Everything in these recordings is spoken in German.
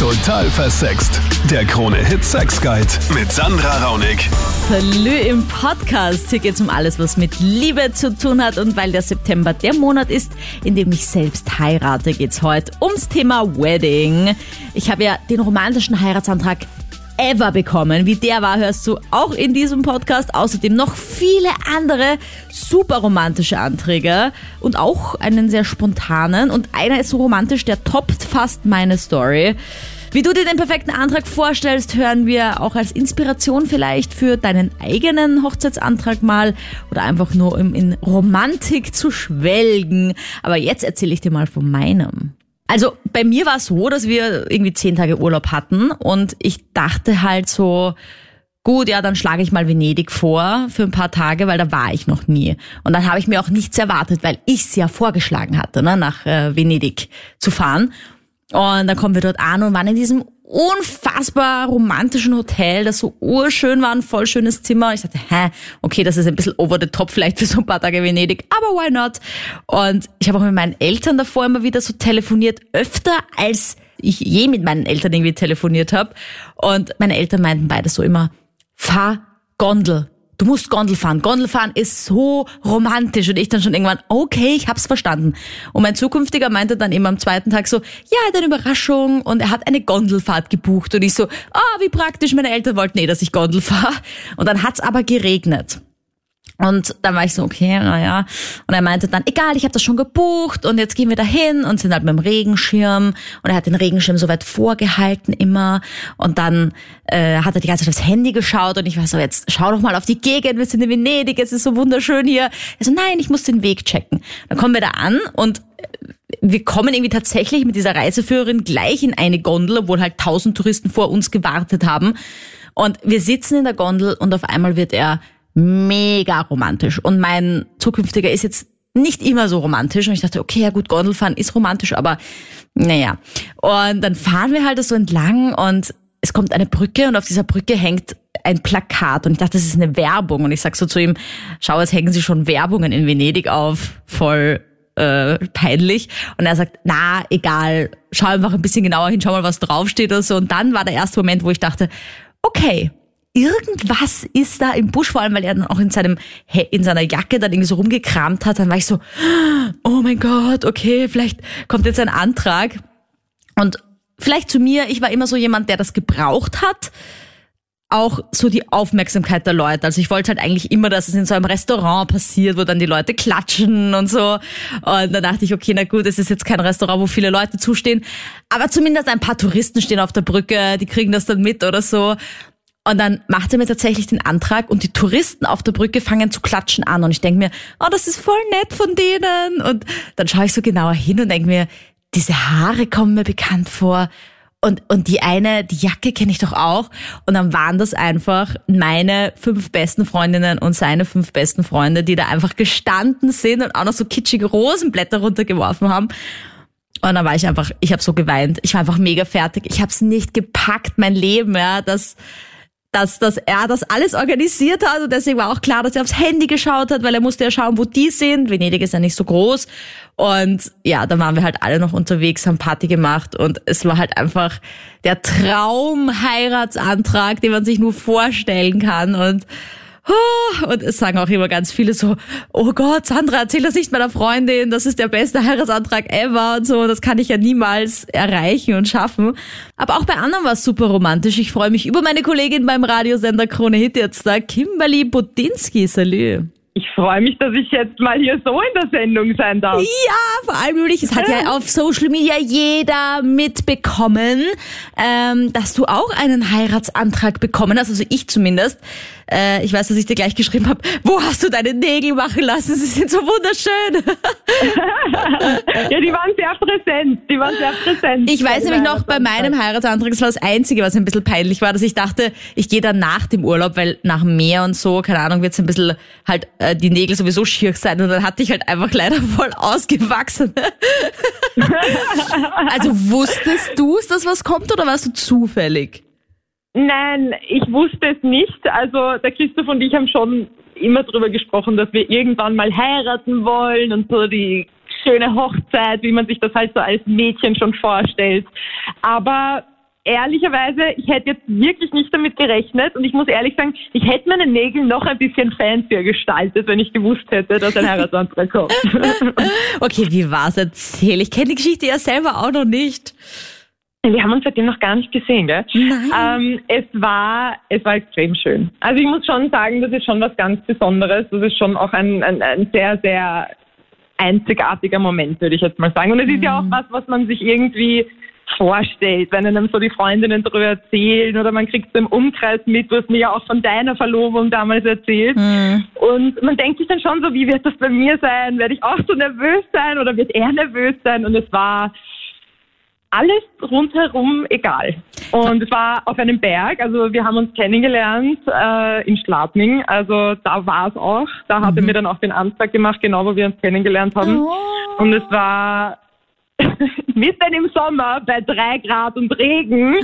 Total versext. Der Krone-Hit Sex Guide mit Sandra Raunig. Salü im Podcast. Hier geht es um alles, was mit Liebe zu tun hat. Und weil der September der Monat ist, in dem ich selbst heirate, geht es heute ums Thema Wedding. Ich habe ja den romantischen Heiratsantrag ever bekommen. Wie der war, hörst du auch in diesem Podcast. Außerdem noch viele andere super romantische Anträge und auch einen sehr spontanen. Und einer ist so romantisch, der toppt fast meine Story. Wie du dir den perfekten Antrag vorstellst, hören wir auch als Inspiration vielleicht für deinen eigenen Hochzeitsantrag mal oder einfach nur um in Romantik zu schwelgen. Aber jetzt erzähle ich dir mal von meinem. Also bei mir war es so, dass wir irgendwie zehn Tage Urlaub hatten und ich dachte halt so, gut, ja, dann schlage ich mal Venedig vor für ein paar Tage, weil da war ich noch nie. Und dann habe ich mir auch nichts erwartet, weil ich es ja vorgeschlagen hatte, ne, nach äh, Venedig zu fahren. Und dann kommen wir dort an und waren in diesem unfassbar romantischen Hotel, das so urschön war, ein voll schönes Zimmer. Ich dachte, hä, okay, das ist ein bisschen over the top vielleicht für so ein paar Tage Venedig, aber why not? Und ich habe auch mit meinen Eltern davor immer wieder so telefoniert, öfter als ich je mit meinen Eltern irgendwie telefoniert habe. Und meine Eltern meinten beide so immer, fahr Gondel. Du musst Gondel fahren. Gondel fahren ist so romantisch. Und ich dann schon irgendwann, okay, ich hab's verstanden. Und mein Zukünftiger meinte dann immer am zweiten Tag so, ja, er hat eine Überraschung und er hat eine Gondelfahrt gebucht. Und ich so, ah, oh, wie praktisch, meine Eltern wollten eh, dass ich Gondel fahre. Und dann hat's aber geregnet. Und dann war ich so, okay, naja. Und er meinte dann, egal, ich habe das schon gebucht und jetzt gehen wir dahin und sind halt mit dem Regenschirm. Und er hat den Regenschirm so weit vorgehalten immer. Und dann äh, hat er die ganze Zeit aufs Handy geschaut und ich war so, jetzt schau doch mal auf die Gegend, wir sind in Venedig, es ist so wunderschön hier. Er so, nein, ich muss den Weg checken. Dann kommen wir da an und wir kommen irgendwie tatsächlich mit dieser Reiseführerin gleich in eine Gondel, obwohl halt tausend Touristen vor uns gewartet haben. Und wir sitzen in der Gondel und auf einmal wird er mega romantisch. Und mein zukünftiger ist jetzt nicht immer so romantisch. Und ich dachte, okay, ja gut, Gondelfahren ist romantisch, aber naja. Und dann fahren wir halt so entlang und es kommt eine Brücke und auf dieser Brücke hängt ein Plakat und ich dachte, das ist eine Werbung. Und ich sag so zu ihm, schau, es hängen sie schon Werbungen in Venedig auf. Voll äh, peinlich. Und er sagt, na, egal, schau einfach ein bisschen genauer hin, schau mal, was draufsteht oder so. Und dann war der erste Moment, wo ich dachte, okay, irgendwas ist da im Busch, vor allem weil er dann auch in seinem in seiner Jacke dann irgendwie so rumgekramt hat, dann war ich so, oh mein Gott, okay, vielleicht kommt jetzt ein Antrag. Und vielleicht zu mir, ich war immer so jemand, der das gebraucht hat, auch so die Aufmerksamkeit der Leute. Also ich wollte halt eigentlich immer, dass es in so einem Restaurant passiert, wo dann die Leute klatschen und so. Und dann dachte ich, okay, na gut, es ist jetzt kein Restaurant, wo viele Leute zustehen, aber zumindest ein paar Touristen stehen auf der Brücke, die kriegen das dann mit oder so. Und dann macht er mir tatsächlich den Antrag und die Touristen auf der Brücke fangen zu klatschen an. Und ich denke mir, oh, das ist voll nett von denen. Und dann schaue ich so genauer hin und denke mir, diese Haare kommen mir bekannt vor. Und, und die eine, die Jacke kenne ich doch auch. Und dann waren das einfach meine fünf besten Freundinnen und seine fünf besten Freunde, die da einfach gestanden sind und auch noch so kitschige Rosenblätter runtergeworfen haben. Und dann war ich einfach, ich habe so geweint. Ich war einfach mega fertig. Ich habe es nicht gepackt, mein Leben, ja, das dass, dass er das alles organisiert hat und deswegen war auch klar, dass er aufs Handy geschaut hat, weil er musste ja schauen, wo die sind. Venedig ist ja nicht so groß. Und ja, dann waren wir halt alle noch unterwegs, haben Party gemacht und es war halt einfach der Traum-Heiratsantrag, den man sich nur vorstellen kann und und es sagen auch immer ganz viele so, oh Gott, Sandra, erzähl das nicht meiner Freundin, das ist der beste Heiratsantrag ever und so, das kann ich ja niemals erreichen und schaffen. Aber auch bei anderen war es super romantisch. Ich freue mich über meine Kollegin beim Radiosender Krone Hit jetzt da, Kimberly Budinski. Salut. Ich freue mich, dass ich jetzt mal hier so in der Sendung sein darf. Ja, vor allem nämlich, es hat ja auf Social Media jeder mitbekommen, ähm, dass du auch einen Heiratsantrag bekommen hast, also ich zumindest. Äh, ich weiß, dass ich dir gleich geschrieben habe, wo hast du deine Nägel machen lassen? Sie sind so wunderschön. ja, die waren sehr präsent. Die waren sehr präsent. Ich weiß nämlich noch, bei meinem Heiratsantrag, das war das Einzige, was ein bisschen peinlich war, dass ich dachte, ich gehe dann nach dem Urlaub, weil nach dem Meer und so, keine Ahnung, wird es ein bisschen halt äh, die Nägel sowieso schier sein. Und dann hatte ich halt einfach leider voll ausgewachsen. also wusstest du, dass was kommt oder warst du zufällig? Nein, ich wusste es nicht. Also der Christoph und ich haben schon immer darüber gesprochen, dass wir irgendwann mal heiraten wollen und so die schöne Hochzeit, wie man sich das halt so als Mädchen schon vorstellt. Aber ehrlicherweise, ich hätte jetzt wirklich nicht damit gerechnet und ich muss ehrlich sagen, ich hätte meine Nägel noch ein bisschen fancier gestaltet, wenn ich gewusst hätte, dass ein Heiratsantrag kommt. okay, wie war's? Erzähl. Ich kenne die Geschichte ja selber auch noch nicht. Wir haben uns seitdem noch gar nicht gesehen, gell? Nein. Ähm, es war, es war extrem schön. Also ich muss schon sagen, das ist schon was ganz Besonderes. Das ist schon auch ein, ein, ein sehr, sehr einzigartiger Moment, würde ich jetzt mal sagen. Und es ist ja auch was, was man sich irgendwie vorstellt, wenn einem so die Freundinnen darüber erzählen oder man kriegt es im Umkreis mit, du hast mir ja auch von deiner Verlobung damals erzählt. Mhm. Und man denkt sich dann schon so, wie wird das bei mir sein? Werde ich auch so nervös sein oder wird er nervös sein? Und es war alles rundherum egal. Und es war auf einem Berg, also wir haben uns kennengelernt äh, in Schladming, also da war es auch. Da hat er mir dann auch den Antrag gemacht, genau wo wir uns kennengelernt haben. Oh. Und es war mitten im Sommer bei drei Grad und Regen.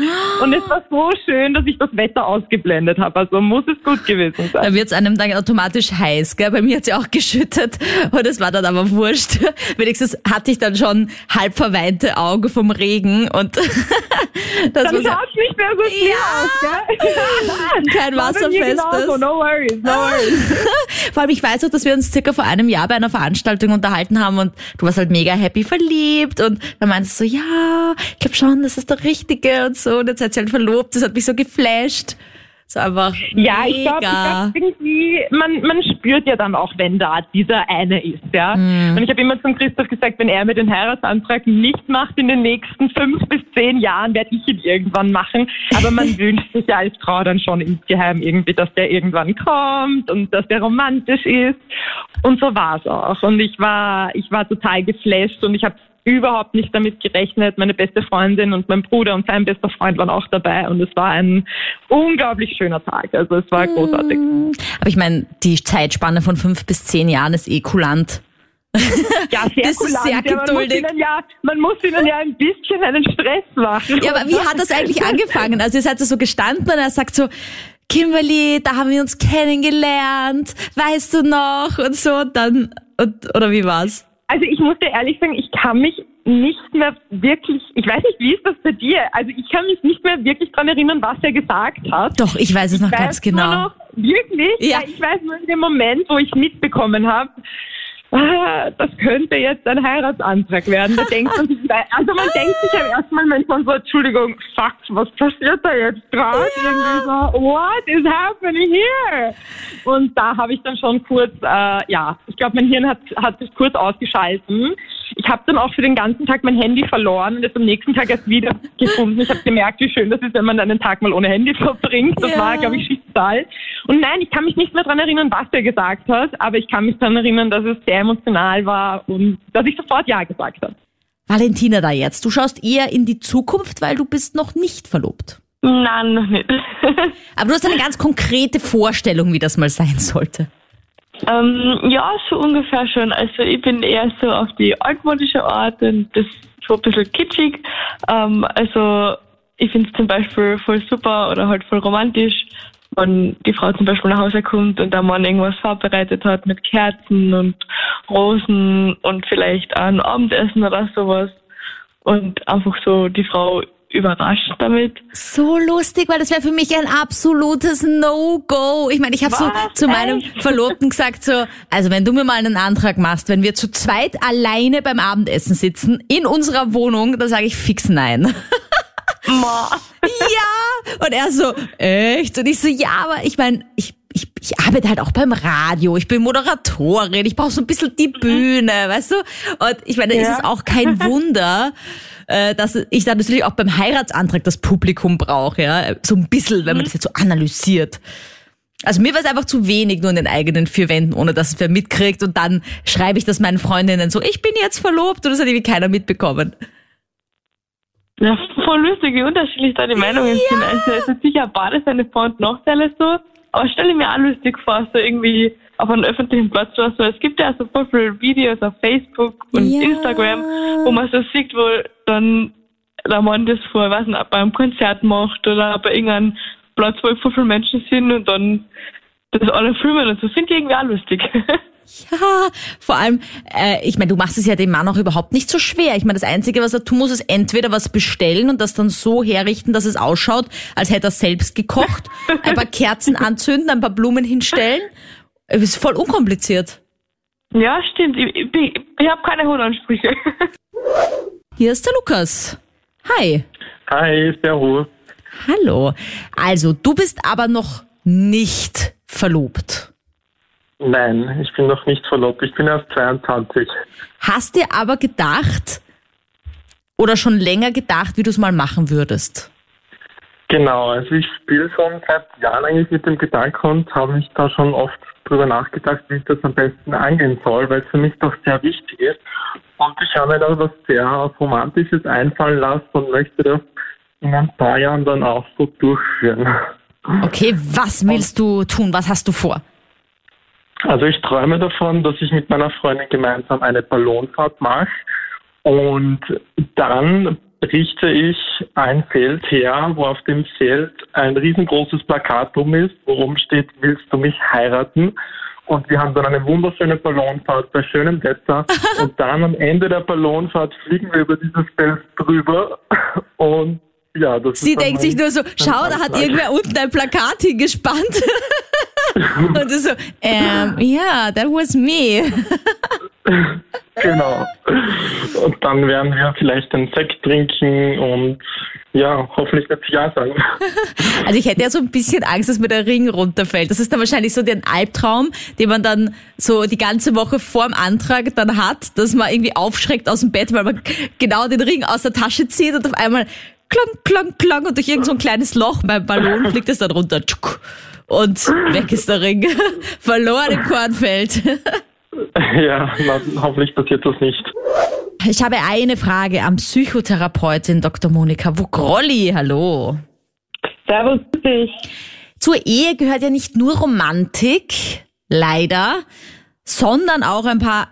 Und es war so schön, dass ich das Wetter ausgeblendet habe. Also muss es gut gewesen sein. Da wird's einem dann automatisch heiß, gell? Bei mir hat's ja auch geschüttet und es war dann aber wurscht. Wenigstens hatte ich dann schon halb verweinte Augen vom Regen und das Dann so, schaut nicht mehr so viel Ja. aus, gell? kein wasserfestes. genauso. No worries, no worries. Vor allem, ich weiß auch, dass wir uns circa vor einem Jahr bei einer Veranstaltung unterhalten haben und du warst halt mega happy verliebt und dann meinst du so, ja, ich glaube schon, das ist der Richtige und so und jetzt seid ihr halt verlobt, das hat mich so geflasht. So einfach Ja, mega. ich glaube, glaub, irgendwie, man, man spürt ja dann auch, wenn da dieser eine ist, ja. Und ich habe immer zum Christoph gesagt, wenn er mir den Heiratsantrag nicht macht in den nächsten fünf bis zehn Jahren, werde ich ihn irgendwann machen. Aber man wünscht sich ja als Frau dann schon insgeheim irgendwie, dass der irgendwann kommt und dass der romantisch ist. Und so war es auch. Und ich war, ich war total geflasht und ich habe überhaupt nicht damit gerechnet. Meine beste Freundin und mein Bruder und sein bester Freund waren auch dabei und es war ein unglaublich schöner Tag. Also es war großartig. Aber ich meine, die Zeitspanne von fünf bis zehn Jahren ist eh kulant. Ja, sehr Das ist kulant. sehr ja, man, muss geduldig. ihnen ja, man muss ihnen ja ein bisschen einen Stress machen. Ja, aber wie hat das eigentlich angefangen? Also ihr seid so gestanden und er sagt so, Kimberly, da haben wir uns kennengelernt, weißt du noch? Und so, und dann, und, oder wie war's? Also ich muss dir ehrlich sagen, ich kann mich nicht mehr wirklich, ich weiß nicht, wie ist das bei dir? Also ich kann mich nicht mehr wirklich dran erinnern, was er gesagt hat. Doch, ich weiß es noch Ich ganz genau. Noch, wirklich? Ja. Ich weiß nur in dem Moment, wo ich mitbekommen habe, ah, das könnte jetzt ein Heiratsantrag werden. Da denkt man sich, also man denkt sich am ersten Mal manchmal so, Entschuldigung, fuck, was passiert da jetzt gerade? Irgendwie so, what is happening here? Und da habe ich dann schon kurz, äh, ja, ich glaube, mein Hirn hat, hat sich kurz ausgeschalten. Ich habe dann auch für den ganzen Tag mein Handy verloren und es am nächsten Tag erst wieder gefunden. Ich habe gemerkt, wie schön das ist, wenn man einen Tag mal ohne Handy verbringt. Das Ja. war, glaube ich, Schicksal. Und nein, ich kann mich nicht mehr daran erinnern, was er gesagt hat, aber ich kann mich daran erinnern, dass es sehr emotional war und dass ich sofort Ja gesagt habe. Valentina da jetzt, du schaust eher in die Zukunft, weil du bist noch nicht verlobt. Nein, noch nicht. Aber du hast eine ganz konkrete Vorstellung, wie das mal sein sollte. Ähm, ja, so ungefähr schon. Also ich bin eher so auf die altmodische Art und das so ein bisschen kitschig. Ähm, also ich finde es zum Beispiel voll super oder halt voll romantisch, wenn die Frau zum Beispiel nach Hause kommt und der Mann irgendwas vorbereitet hat mit Kerzen und Rosen und vielleicht ein Abendessen oder sowas und einfach so die Frau überrascht damit. So lustig, weil das wäre für mich ein absolutes No-Go. Ich meine, ich habe so zu meinem Verlobten gesagt, so, also wenn du mir mal einen Antrag machst, wenn wir zu zweit alleine beim Abendessen sitzen, in unserer Wohnung, dann sage ich fix nein. Ma. ja! Und er so, echt? Und ich so, ja, aber ich meine, ich, ich, ich arbeite halt auch beim Radio, ich bin Moderatorin, ich brauche so ein bisschen die Bühne, weißt du? Und ich meine, da ist Ja. es auch kein Wunder, äh, dass ich dann natürlich auch beim Heiratsantrag das Publikum brauche, ja? So ein bisschen, wenn man das jetzt so analysiert. Also mir war es einfach zu wenig nur in den eigenen vier Wänden, ohne dass es wer mitkriegt. Und dann schreibe ich das meinen Freundinnen so, ich bin jetzt verlobt und das hat irgendwie keiner mitbekommen. Ja, voll lustig, wie unterschiedlich da die Meinungen sind. Also es ist sicher beides seine Vor- und Nachteile so. Aber stelle mir auch lustig vor, so irgendwie auf einem öffentlichen Platz oder so. Es gibt ja so voll viele Videos auf Facebook und Ja. Instagram, wo man so sieht, wo dann der Mann das vor, weiß nicht, bei einem Konzert macht oder bei irgendeinem Platz, wo voll viele Menschen sind und dann das alle filmen und so. Finde ich irgendwie auch lustig. Ja, vor allem, äh, ich meine, du machst es ja dem Mann auch überhaupt nicht so schwer. Ich meine, das Einzige, was er tun muss, ist entweder was bestellen und das dann so herrichten, dass es ausschaut, als hätte er selbst gekocht, ein paar Kerzen anzünden, ein paar Blumen hinstellen. Es ist voll unkompliziert. Ja, stimmt. Ich, ich, ich habe keine hohen Ansprüche. Hier ist der Lukas. Hi. Hi, Servus. Hallo. Also, du bist aber noch nicht verlobt. Nein, ich bin noch nicht verlobt. Ich bin erst 22. Hast dir aber gedacht oder schon länger gedacht, wie du es mal machen würdest? Genau, also ich spiele schon seit Jahren eigentlich mit dem Gedanken und habe mich da schon oft drüber nachgedacht, wie ich das am besten angehen soll, weil es für mich doch sehr wichtig ist. Und ich habe mir da was sehr Romantisches einfallen lassen und möchte das in ein paar Jahren dann auch so durchführen. Okay, was willst du tun? Was hast du vor? Also ich träume davon, dass ich mit meiner Freundin gemeinsam eine Ballonfahrt mache und dann richte ich ein Feld her, wo auf dem Feld ein riesengroßes Plakat drum ist, worum steht, willst du mich heiraten? Und wir haben dann eine wunderschöne Ballonfahrt bei schönem Wetter. Und dann am Ende der Ballonfahrt fliegen wir über dieses Feld drüber. Und ja, Sie denkt sich nur so, schau, da hat irgendwer unten ein Plakat hingespannt. Und so, ähm, ja, that was me. Genau. Und dann werden wir vielleicht einen Sekt trinken und ja, hoffentlich wird sie ja sagen. Also ich hätte ja so ein bisschen Angst, dass mir der Ring runterfällt. Das ist dann wahrscheinlich so der Albtraum, den man dann so die ganze Woche vorm Antrag dann hat, dass man irgendwie aufschreckt aus dem Bett, weil man genau den Ring aus der Tasche zieht und auf einmal klang, klang, klang und durch irgend so ein kleines Loch beim Ballon fliegt es dann runter. Tschuk. Und weg ist der Ring. Verloren im Kornfeld. ja, hoffentlich passiert das nicht. Ich habe eine Frage an Psychotherapeutin Dr. Monika Wugrolli. Hallo. Servus dich. Zur Ehe gehört ja nicht nur Romantik, leider, sondern auch ein paar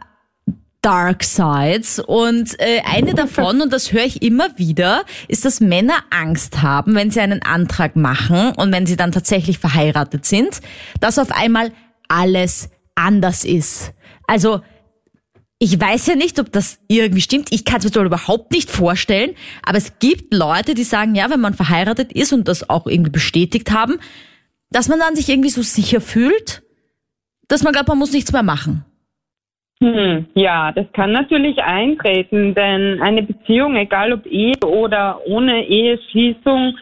Dark Sides. Und äh, eine davon, und das höre ich immer wieder, ist, dass Männer Angst haben, wenn sie einen Antrag machen und wenn sie dann tatsächlich verheiratet sind, dass auf einmal alles anders ist. Also ich weiß ja nicht, ob das irgendwie stimmt. Ich kann es mir überhaupt nicht vorstellen. Aber es gibt Leute, die sagen, ja, wenn man verheiratet ist und das auch irgendwie bestätigt haben, dass man dann sich irgendwie so sicher fühlt, dass man glaubt, man muss nichts mehr machen. Hm, ja, das kann natürlich eintreten, denn eine Beziehung, egal ob Ehe oder ohne Eheschließung,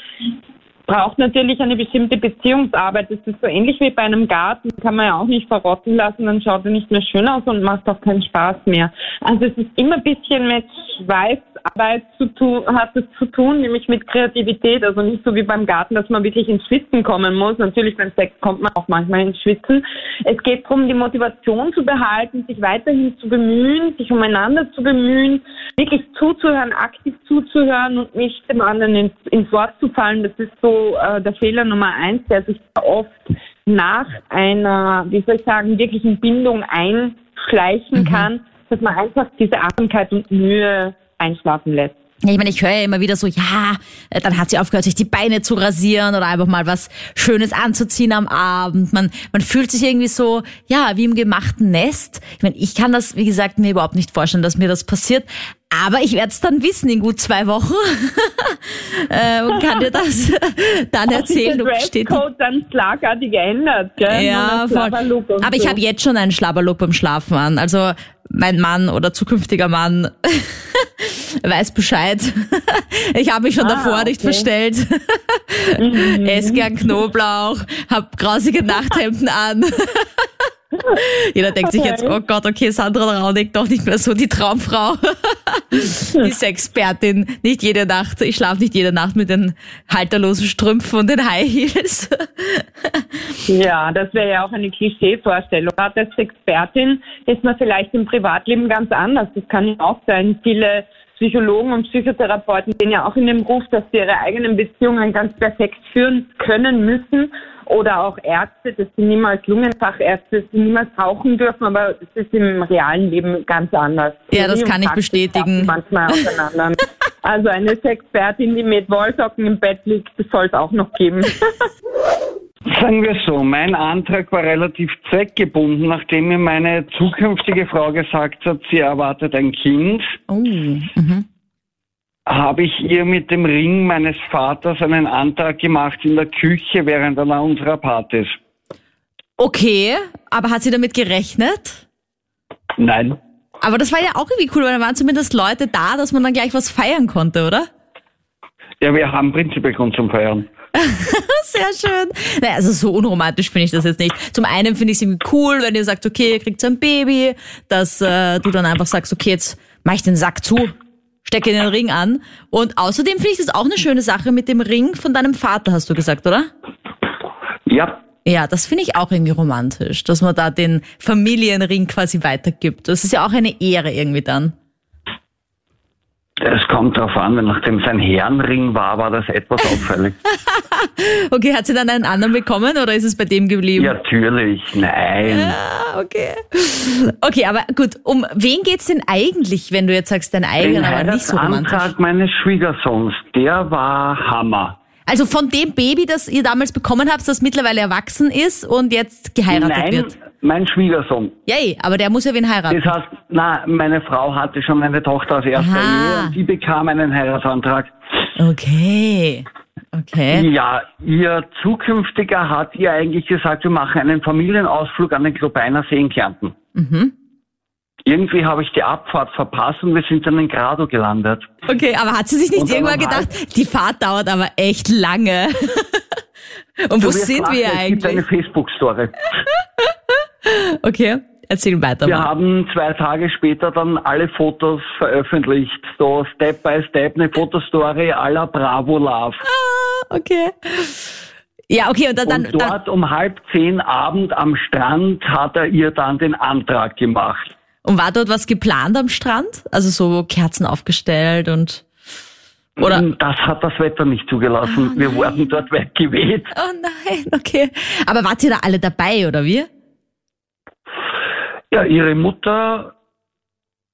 braucht natürlich eine bestimmte Beziehungsarbeit. Das ist so ähnlich wie bei einem Garten, kann man ja auch nicht verrotten lassen, dann schaut er nicht mehr schön aus und macht auch keinen Spaß mehr. Also es ist immer ein bisschen mit Schweißarbeit zu tun, hat es zu tun, nämlich mit Kreativität. Also nicht so wie beim Garten, dass man wirklich ins Schwitzen kommen muss. Natürlich beim Sex kommt man auch manchmal ins Schwitzen. Es geht darum, die Motivation zu behalten, sich weiterhin zu bemühen, sich umeinander zu bemühen, wirklich zuzuhören, aktiv zuzuhören und nicht dem anderen ins, ins Wort zu fallen. Das ist so äh, der Fehler Nummer eins, der sich oft nach einer, wie soll ich sagen, wirklichen Bindung einschleichen kann, dass man einfach diese Achtsamkeit und Mühe einschlafen lässt. Ja, ich meine, ich höre ja immer wieder so, ja, dann hat sie aufgehört, sich die Beine zu rasieren oder einfach mal was Schönes anzuziehen am Abend. Man, man fühlt sich irgendwie so, ja, wie im gemachten Nest. Ich meine, ich kann das, wie gesagt, mir überhaupt nicht vorstellen, dass mir das passiert. Aber ich werde es dann wissen in gut zwei Wochen äh, und kann dir das dann erzählen. der ob es steht. Dresscode dann schlagartig geändert, gell? Ja, voll. der Aber ich so. habe jetzt schon einen Schlabberlook beim Schlafen an. Also mein Mann oder zukünftiger Mann weiß Bescheid. Ich habe mich schon Ah, davor nicht okay. Mhm. verstellt. Ess gern Knoblauch, hab grausige Nachthemden an. Jeder denkt sich jetzt, Okay. oh Gott, okay, Sandra Raunig, doch nicht mehr so die Traumfrau. die Sexpertin, nicht jede Nacht, ich schlafe nicht jede Nacht mit den halterlosen Strümpfen und den High Heels. Ja, das wäre ja auch eine Klischeevorstellung. Als Expertin ist man vielleicht im Privatleben ganz anders. Das kann ja auch sein. Viele Psychologen und Psychotherapeuten sehen ja auch in dem Ruf, dass sie ihre eigenen Beziehungen ganz perfekt führen können müssen. Oder auch Ärzte, dass sie niemals Lungenfachärzte, dass sie niemals rauchen dürfen, aber es ist im realen Leben ganz anders. Ja, das kann ich bestätigen. Manchmal auseinander. Also eine Sexpertin, die mit Wollsocken im Bett liegt, das soll es auch noch geben. Sagen wir so, mein Antrag war relativ zweckgebunden, nachdem mir meine zukünftige Frau gesagt hat, sie erwartet ein Kind, Oh. Mhm. Habe ich ihr mit dem Ring meines Vaters einen Antrag gemacht in der Küche während einer unserer Partys. Okay, aber hat sie damit gerechnet? Nein. Aber das war ja auch irgendwie cool, weil da waren zumindest Leute da, dass man dann gleich was feiern konnte, oder? Ja, wir haben prinzipiell Grund zum Feiern. Sehr schön. Naja, also so unromantisch finde ich das jetzt nicht. Zum einen finde ich es irgendwie cool, wenn ihr sagt, okay, ihr kriegt so ein Baby, dass äh, du dann einfach sagst, okay, jetzt mach ich den Sack zu, stecke den Ring an. Und außerdem finde ich das auch eine schöne Sache mit dem Ring von deinem Vater, hast du gesagt, oder? Ja, Ja, das finde ich auch irgendwie romantisch, dass man da den Familienring quasi weitergibt. Das ist ja auch eine Ehre irgendwie dann. Es kommt darauf an, wenn nachdem sein Herrenring war, war das etwas auffällig. Okay, hat sie dann einen anderen bekommen oder ist es bei dem geblieben? Ja, natürlich, nein. Ah, okay. Okay, aber gut, um wen geht's denn eigentlich, wenn du jetzt sagst, dein Den eigener, aber nicht so romantisch? Heiratsantrag meines Schwiegersohns, der war Hammer. Also von dem Baby, das ihr damals bekommen habt, das mittlerweile erwachsen ist und jetzt geheiratet Nein, wird. mein Schwiegersohn. Yay, aber der muss ja wen heiraten. Das heißt, na, meine Frau hatte schon eine Tochter aus erster Aha. Ehe und die bekam einen Heiratsantrag. Okay. Okay. Ja, ihr zukünftiger hat ihr eigentlich gesagt, wir machen einen Familienausflug an den Klobeiner See in Kärnten. Mhm. Irgendwie habe ich die Abfahrt verpasst und wir sind dann in Grado gelandet. Okay, aber hat sie sich nicht dann irgendwann gedacht, die Fahrt dauert aber echt lange. und wo sind wir Es gibt eine eigentlich? Facebook-Story. Okay, erzähl weiter Wir haben zwei Tage später dann alle Fotos veröffentlicht. So Step by Step eine Fotostory la Bravo Love. Okay. Ja, okay, und dann, dann, Und dann dort um halb zehn Abend am Strand hat er ihr dann den Antrag gemacht. Und war dort was geplant am Strand? Also so Kerzen aufgestellt und oder Und Das hat das Wetter nicht zugelassen. Oh Wir wurden dort weggeweht. Oh nein, okay. Aber wart ihr da alle dabei, oder wie? Ja, ihre Mutter,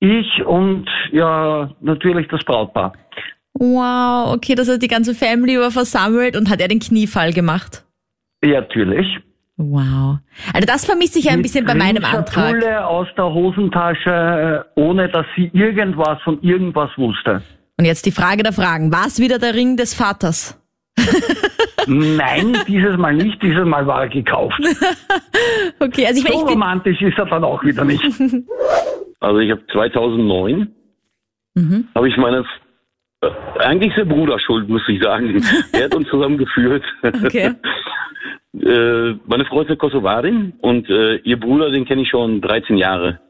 ich und ja, natürlich das Brautpaar. Wow, okay, das hat die ganze Family war versammelt und hat er den Kniefall gemacht. Ja, natürlich. Wow. Also das vermisse ich ja ein bisschen bei meinem Antrag. Ringschatulle aus der Hosentasche, äh, ohne dass sie irgendwas von irgendwas wusste. Und jetzt die Frage der Fragen. War es wieder der Ring des Vaters? Nein, dieses Mal nicht, dieses Mal war er gekauft. Okay, also ich, So ich bin, romantisch ist er dann auch wieder nicht. Also ich habe 2009 habe ich meine äh, eigentlich ist der Bruder schuld, muss ich sagen. Er hat uns zusammengeführt. Okay. Äh, meine Frau ist eine Kosovarin und äh, ihr Bruder, den kenne ich schon 13 Jahre.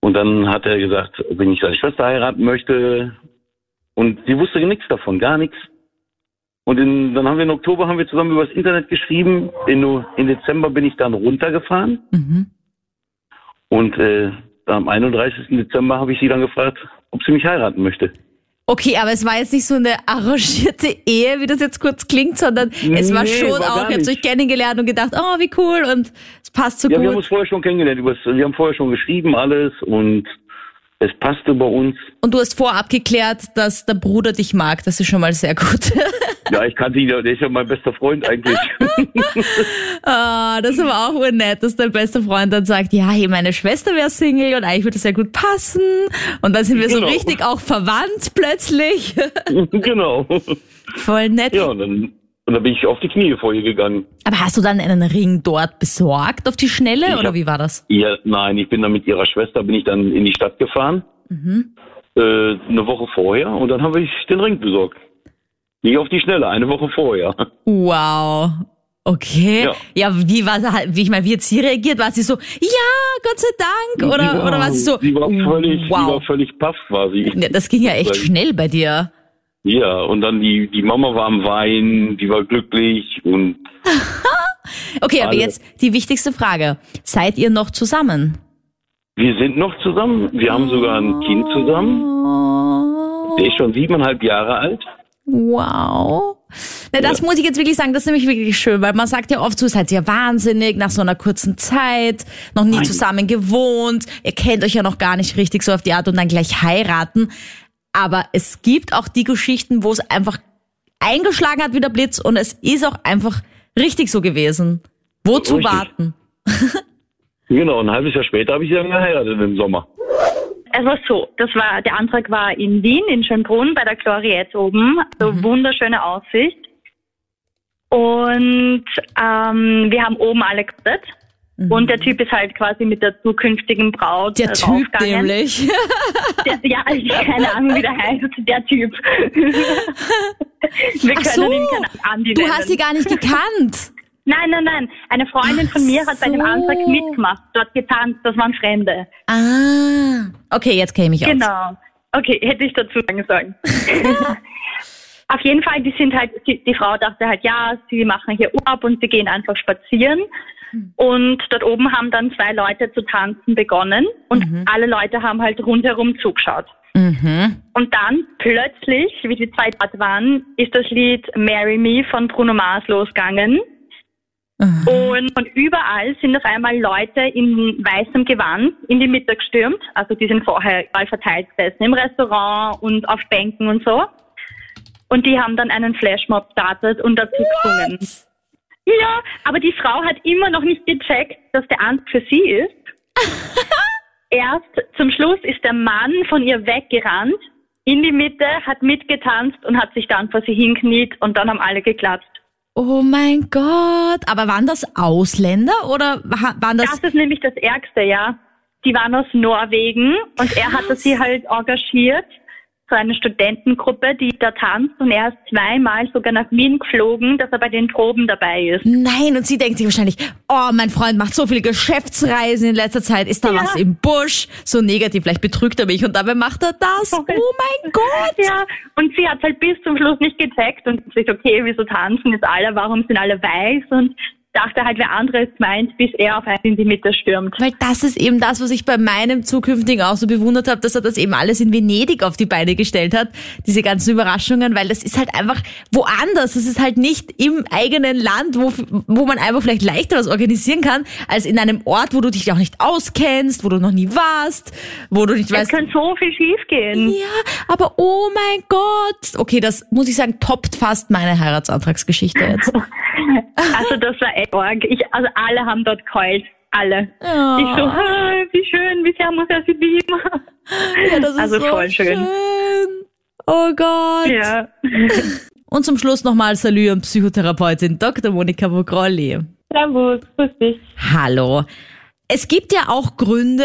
Und dann hat er gesagt, wenn ich seine Schwester heiraten möchte, und sie wusste nichts davon, gar nichts. Und in, dann haben wir im Oktober haben wir zusammen über das Internet geschrieben. In, im Dezember bin ich dann runtergefahren. Mhm. Und äh, am 31. Dezember habe ich sie dann gefragt, ob sie mich heiraten möchte. Okay, aber es war jetzt nicht so eine arrangierte Ehe, wie das jetzt kurz klingt, sondern es war Nee, schon war auch, ihr habt euch kennengelernt und gedacht, oh, wie cool und es passt so Ja, wir haben uns gut. vorher schon kennengelernt. Wir haben vorher schon geschrieben alles und es passte bei uns. Und du hast vorab geklärt, dass der Bruder dich mag. Das ist schon mal sehr gut. Ja, ich kannte ihn ja, der ist ja mein bester Freund eigentlich. Ah, das ist aber auch urnett, dass dein bester Freund dann sagt, ja, hey, meine Schwester wäre Single und eigentlich würde das ja gut passen. Und dann sind wir so Genau. richtig auch verwandt plötzlich. genau. Voll nett. Ja, und dann, und dann bin ich auf die Knie vor ihr gegangen. Aber hast du dann einen Ring dort besorgt auf die Schnelle Ich oder hab- wie war das? Ja, nein, ich bin dann mit ihrer Schwester, bin ich dann in die Stadt gefahren. Äh, eine Woche vorher und dann habe ich den Ring besorgt. Nicht auf die Schnelle, eine Woche vorher. Wow. Okay. Ja, Ja. wie war sie halt, wie ich meine, wie hat sie reagiert? War sie so, ja, Gott sei Dank? Oder, war- oder war sie so, Die war völlig, die war wow. völlig paff, war sie. Ja, das ging ja echt schnell bei dir. Ja, und dann die, die Mama war am Weinen, die war glücklich und Okay, aber Alle. jetzt die wichtigste Frage. Seid ihr noch zusammen? wir sind noch zusammen. Wir haben sogar ein Kind zusammen. Der ist schon siebeneinhalb Jahre alt. wow. Na, das muss ich jetzt wirklich sagen, das ist nämlich wirklich schön, weil man sagt ja oft so, seid ihr wahnsinnig nach so einer kurzen Zeit, noch nie Nein. zusammen gewohnt, ihr kennt euch ja noch gar nicht richtig so auf die Art und dann gleich heiraten. Aber es gibt auch die Geschichten, wo es einfach eingeschlagen hat wie der Blitz und es ist auch einfach richtig so gewesen. Wozu Richtig. warten? Genau, ein halbes Jahr später habe ich sie dann geheiratet im Sommer. Es war so, das war, der Antrag war in Wien, in Schönbrunn, bei der Gloriette oben. So wunderschöne Aussicht. Und ähm, wir haben oben alle gewartet. Und der Typ ist halt quasi mit der zukünftigen Braut Der äh, Typ nämlich. Der, ja, ich keine Ahnung, wie der heißt, der Typ. Wir Ach können so, ihn Andi du nennen. hast sie gar nicht gekannt. Nein, nein, nein. Eine Freundin von mir hat bei dem so. Antrag mitgemacht, dort getanzt, das waren Fremde. Ah, okay, jetzt kenne ich mich aus. Genau. Okay, hätte ich dazu sagen sollen. Auf jeden Fall, die sind halt, die, die Frau dachte halt, ja, sie machen hier Urlaub und sie gehen einfach spazieren. Und dort oben haben dann zwei Leute zu tanzen begonnen und alle Leute haben halt rundherum zugeschaut. Mhm. Und dann plötzlich, wie die zwei dort waren, ist das Lied Marry Me von Bruno Mars losgegangen. Und, und überall sind auf einmal Leute in weißem Gewand in die Mitte gestürmt. Also die sind vorher überall verteilt gesessen, im Restaurant und auf Bänken und so. Und die haben dann einen Flashmob startet und dazu gesungen. Ja, aber die Frau hat immer noch nicht gecheckt, dass der Ant für sie ist. Erst zum Schluss ist der Mann von ihr weggerannt, in die Mitte, hat mitgetanzt und hat sich dann vor sie hinkniet und dann haben alle geklatscht. Oh mein Gott. Aber waren das Ausländer oder wa- waren das... Das ist nämlich das Ärgste, ja. Die waren aus Norwegen und er hatte sie halt engagiert, so eine Studentengruppe, die da tanzt und er ist zweimal sogar nach Wien geflogen, dass er bei den Proben dabei ist. Nein, und sie denkt sich wahrscheinlich, oh, mein Freund macht so viele Geschäftsreisen in letzter Zeit, ist da Ja. was im Busch? So negativ, vielleicht betrügt er mich und dabei macht er das. Oh mein Gott. Ja, und sie hat halt bis zum Schluss nicht gecheckt und sich, okay, wieso tanzen jetzt alle, warum sind alle weiß und dachte halt, wer anderes meint, bis er auf einmal in die Mitte stürmt. Weil das ist eben das, was ich bei meinem zukünftigen auch so bewundert habe, dass er das eben alles in Venedig auf die Beine gestellt hat, diese ganzen Überraschungen, weil das ist halt einfach woanders. Das ist halt nicht im eigenen Land, wo, wo man einfach vielleicht leichter was organisieren kann, als in einem Ort, wo du dich auch nicht auskennst, wo du noch nie warst, wo du nicht Es weißt, könnte so viel schiefgehen. Ja, aber oh mein Gott. Okay, das muss ich sagen, toppt fast meine Heiratsantragsgeschichte jetzt. Also das war echt arg. Ich, also alle haben dort geheult. Alle. Ja. Ich so, ah, wie schön, wie sehr muss er sie lieben. Ja, das ist also so voll schön. Oh Gott. Ja. Und zum Schluss nochmal Salü an Psychotherapeutin Dr. Monika Vogrolli. Servus, grüß dich. Hallo. Es gibt ja auch Gründe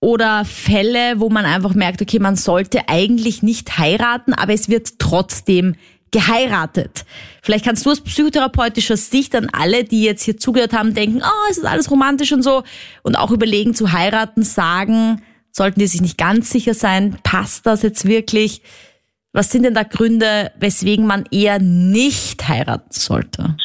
oder Fälle, wo man einfach merkt, okay, man sollte eigentlich nicht heiraten, aber es wird trotzdem geheiratet. Vielleicht kannst du aus psychotherapeutischer Sicht an alle, die jetzt hier zugehört haben, denken, oh, es ist alles romantisch und so und auch überlegen zu heiraten, sagen, sollten die sich nicht ganz sicher sein, passt das jetzt wirklich? Was sind denn da Gründe, weswegen man eher nicht heiraten sollte?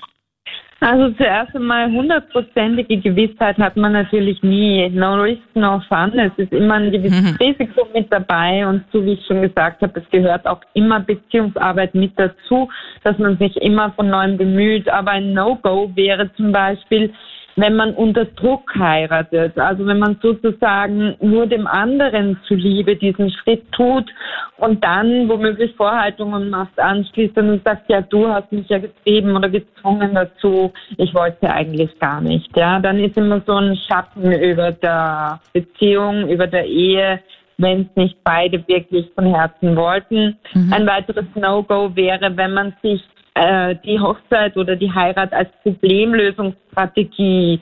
Also zuerst einmal hundertprozentige Gewissheit hat man natürlich nie. No risk, no fun. Es ist immer ein gewisses Risiko mit dabei und so wie ich schon gesagt habe, es gehört auch immer Beziehungsarbeit mit dazu, dass man sich immer von neuem bemüht. Aber ein No-Go wäre zum Beispiel, wenn man unter Druck heiratet, also wenn man sozusagen nur dem anderen zuliebe diesen Schritt tut und dann womöglich Vorhaltungen macht anschließend und sagt, ja, du hast mich ja getrieben oder gezwungen dazu, ich wollte eigentlich gar nicht. Ja, dann ist immer so ein Schatten über der Beziehung, über der Ehe, wenn es nicht beide wirklich von Herzen wollten. Ein weiteres No-Go wäre, wenn man sich äh, die Hochzeit oder die Heirat als Problemlösungsstrategie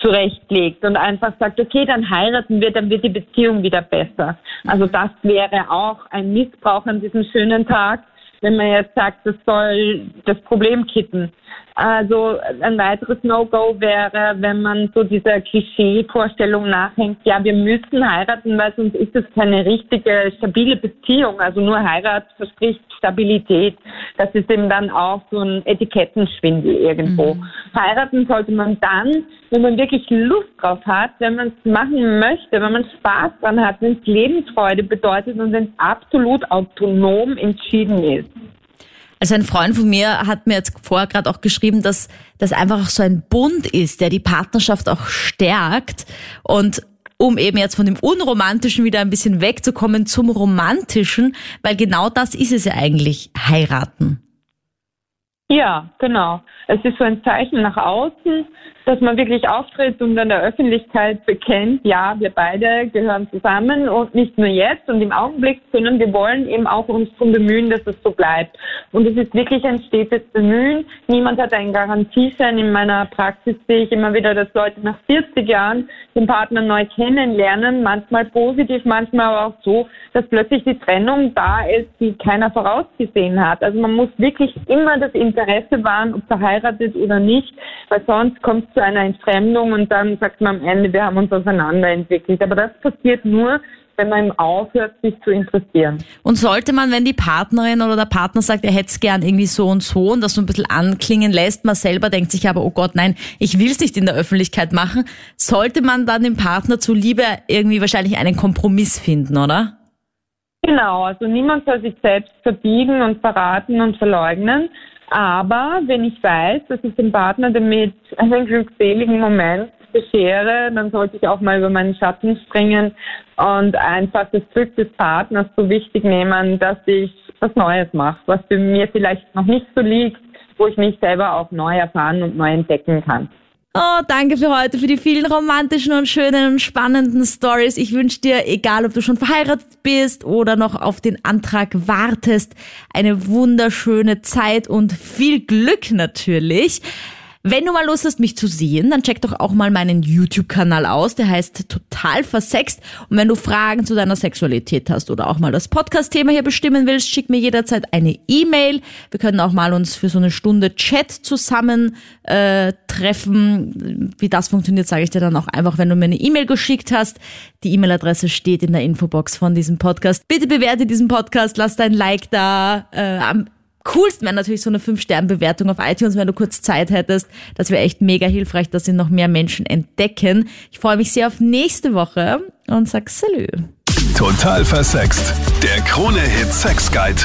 zurechtlegt und einfach sagt, okay, dann heiraten wir, dann wird die Beziehung wieder besser. Also das wäre auch ein Missbrauch an diesem schönen Tag, wenn man jetzt sagt, das soll das Problem kitten. Also ein weiteres No-Go wäre, wenn man so dieser Klischee-Vorstellung nachhängt, ja, wir müssen heiraten, weil sonst ist es keine richtige, stabile Beziehung. Also nur Heirat verspricht Stabilität. Das ist eben dann auch so ein Etikettenschwindel irgendwo. Heiraten sollte man dann, wenn man wirklich Lust drauf hat, wenn man es machen möchte, wenn man Spaß dran hat, wenn es Lebensfreude bedeutet und wenn es absolut autonom entschieden ist. Also ein Freund von mir hat mir jetzt vorher gerade auch geschrieben, dass das einfach auch so ein Bund ist, der die Partnerschaft auch stärkt. Und um eben jetzt von dem Unromantischen wieder ein bisschen wegzukommen zum Romantischen, weil genau das ist es ja eigentlich, heiraten. Ja, genau. Es ist so ein Zeichen nach außen, dass man wirklich auftritt und an der Öffentlichkeit bekennt, ja, wir beide gehören zusammen und nicht nur jetzt und im Augenblick, sondern wir wollen eben auch uns darum bemühen, dass es so bleibt. Und es ist wirklich ein stetes Bemühen. Niemand hat einen Garantieschein. In meiner Praxis sehe ich immer wieder, dass Leute nach 40 Jahren den Partner neu kennenlernen, manchmal positiv, manchmal aber auch so, dass plötzlich die Trennung da ist, die keiner vorausgesehen hat. Also man muss wirklich immer das Interesse wahren, ob verheiratet oder nicht, weil sonst kommt zu einer Entfremdung und dann sagt man am Ende, wir haben uns auseinanderentwickelt. Aber das passiert nur, wenn man aufhört, sich zu interessieren. Und sollte man, wenn die Partnerin oder der Partner sagt, er hätte es gern irgendwie so und so und das so ein bisschen anklingen lässt, man selber denkt sich aber, oh Gott, nein, ich will es nicht in der Öffentlichkeit machen, sollte man dann dem Partner zuliebe irgendwie wahrscheinlich einen Kompromiss finden, oder? Genau, also niemand soll sich selbst verbiegen und verraten und verleugnen. Aber wenn ich weiß, dass ich dem Partner damit einen glückseligen Moment beschere, dann sollte ich auch mal über meinen Schatten springen und einfach das Glück des Partners so wichtig nehmen, dass ich was Neues mache, was für mir vielleicht noch nicht so liegt, wo ich mich selber auch neu erfahren und neu entdecken kann. Oh, danke für heute, für die vielen romantischen und schönen und spannenden Stories. Ich wünsche dir, egal ob du schon verheiratet bist oder noch auf den Antrag wartest, eine wunderschöne Zeit und viel Glück natürlich. Wenn du mal Lust hast, mich zu sehen, dann check doch auch mal meinen YouTube-Kanal aus. Der heißt Total Versext. Und wenn du Fragen zu deiner Sexualität hast oder auch mal das Podcast-Thema hier bestimmen willst, schick mir jederzeit eine E-Mail. Wir können auch mal uns für so eine Stunde Chat zusammen äh, treffen. Wie das funktioniert, sage ich dir dann auch einfach, wenn du mir eine E-Mail geschickt hast. Die E-Mail-Adresse steht in der Infobox von diesem Podcast. Bitte bewerte diesen Podcast, lass dein Like da. Äh, coolsten wäre natürlich so eine 5-Sterne-Bewertung auf iTunes, wenn du kurz Zeit hättest. Das wäre echt mega hilfreich, dass sie noch mehr Menschen entdecken. Ich freue mich sehr auf nächste Woche und sag Salü. Total versext. Der Krone-Hit Sex Guide.